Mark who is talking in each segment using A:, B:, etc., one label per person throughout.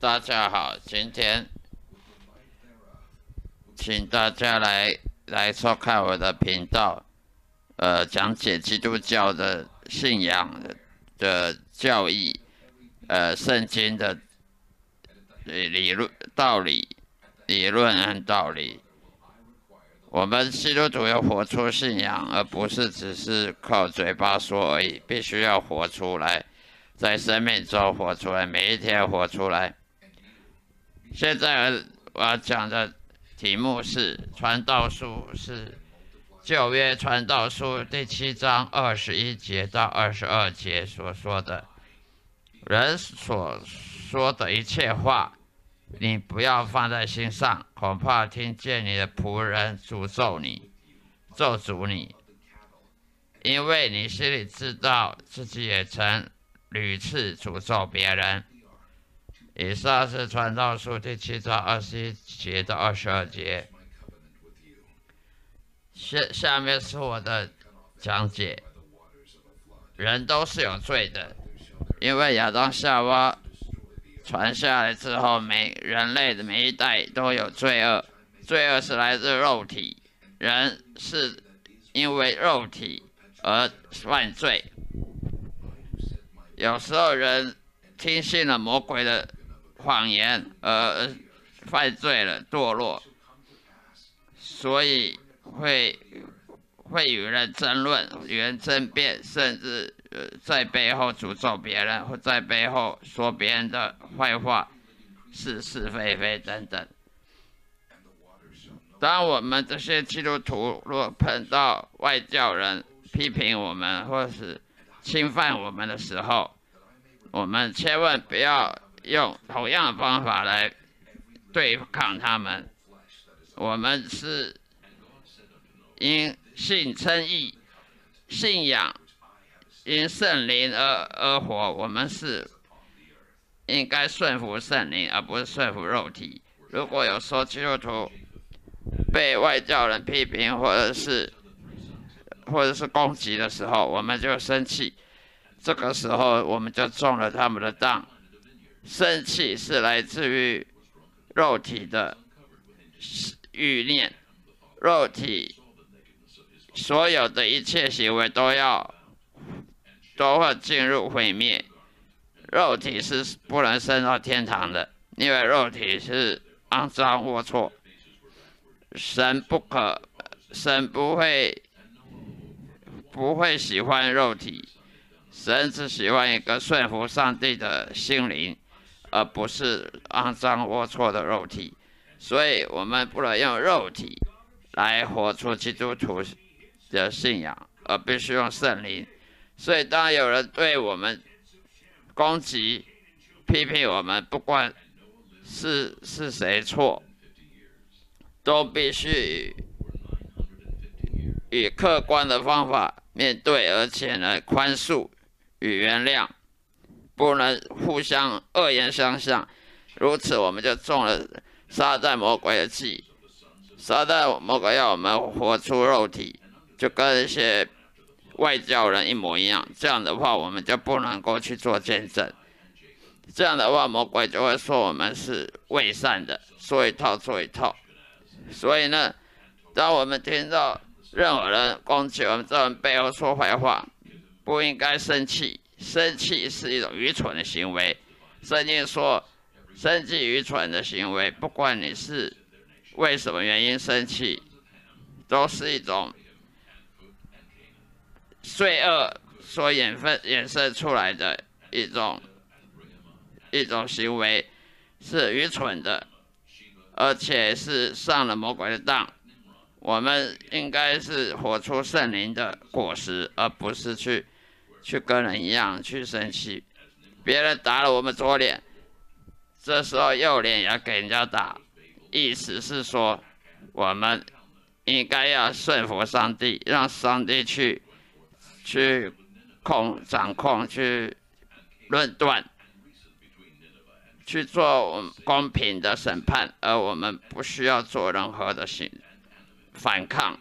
A: 大家好，今天请大家来来收看我的频道，呃，讲解基督教的信仰的教义，呃，圣经的理理论道理、理论和道理。我们基督徒要活出信仰，而不是只是靠嘴巴说而已，必须要活出来，在生命中活出来，每一天活出来。现在我要讲的题目是《传道书》，是旧约《传道书》第七章二十一节到二十二节所说的，人所说的一切话。你不要放在心上，恐怕听见你的仆人诅咒你、咒诅你，因为你心里知道自己也曾屡次诅咒别人。以上是传道书第七章二十一节到二十二节。下下面是我的讲解。人都是有罪的，因为亚当夏娃。传下来之后，每人类的每一代都有罪恶，罪恶是来自肉体，人是因为肉体而犯罪。有时候人听信了魔鬼的谎言而犯罪了，堕落，所以会会与人争论，与人争辩，甚至。呃，在背后诅咒别人，或在背后说别人的坏话，是是非非等等。当我们这些基督徒若碰到外教人批评我们，或是侵犯我们的时候，我们千万不要用同样的方法来对抗他们。我们是因信称义，信仰。因圣灵而而活，我们是应该顺服圣灵，而不是顺服肉体。如果有说基督徒被外教人批评，或者是或者是攻击的时候，我们就生气。这个时候，我们就中了他们的当。生气是来自于肉体的欲念，肉体所有的一切行为都要。都会进入毁灭，肉体是不能升到天堂的，因为肉体是肮脏龌龊。神不可，神不会，不会喜欢肉体，神只喜欢一个顺服上帝的心灵，而不是肮脏龌龊的肉体。所以我们不能用肉体来活出基督徒的信仰，而必须用圣灵。所以，当有人对我们攻击、批评我们，不管是是谁错，都必须以客观的方法面对，而且呢，宽恕与原谅，不能互相恶言相向。如此，我们就中了撒旦魔鬼的计。撒旦魔鬼要我们活出肉体，就跟一些。外教人一模一样，这样的话我们就不能够去做见证。这样的话，魔鬼就会说我们是伪善的，说一套做一套。所以呢，当我们听到任何人攻击我们在我们背后说坏话，不应该生气。生气是一种愚蠢的行为。圣经说，生气愚蠢的行为，不管你是为什么原因生气，都是一种。罪恶所衍分衍生出来的一种一种行为是愚蠢的，而且是上了魔鬼的当。我们应该是活出圣灵的果实，而不是去去跟人一样去生气。别人打了我们左脸，这时候右脸也要给人家打，意思是说我们应该要顺服上帝，让上帝去。去控掌控，去论断，去做公平的审判，而我们不需要做任何的行反抗，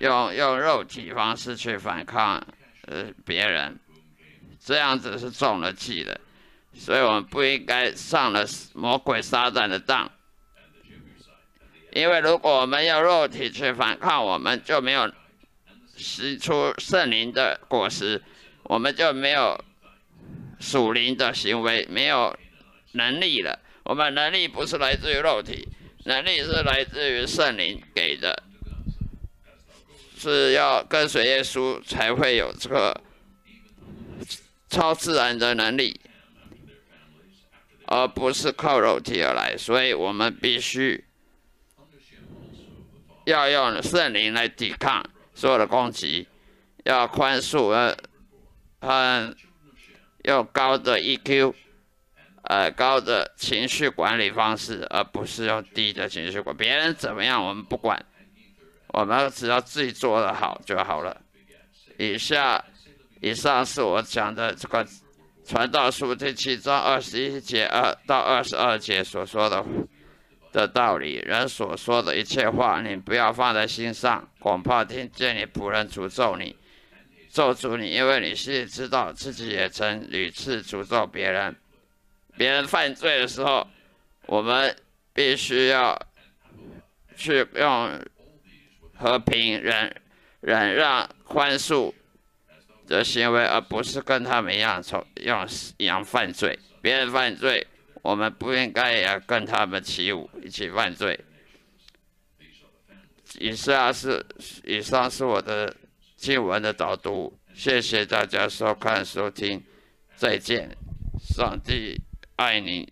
A: 用用肉体方式去反抗呃别人，这样子是中了计的。所以我们不应该上了魔鬼撒旦的当。因为如果我们用肉体去反抗，我们就没有使出圣灵的果实，我们就没有属灵的行为，没有能力了。我们能力不是来自于肉体，能力是来自于圣灵给的，是要跟随耶稣才会有这个超自然的能力，而不是靠肉体而来。所以我们必须。要用圣灵来抵抗所有的攻击，要宽恕，呃，很用高的 EQ，呃，高的情绪管理方式，而不是用低的情绪管。别人怎么样我们不管，我们只要自己做得好就好了。以下，以上是我讲的这个传道书第七章二十一节二到二十二节所说的。的道理，人所说的一切话，你不要放在心上，恐怕听见你仆人诅咒你，咒诅你，因为你心里知道自己也曾屡次诅咒别人。别人犯罪的时候，我们必须要去用和平、忍、忍让、宽恕的行为，而不是跟他们一样从用一样犯罪。别人犯罪。我们不应该也跟他们起舞，一起犯罪。以上是以上是我的经文的导读，谢谢大家收看收听，再见，上帝爱你。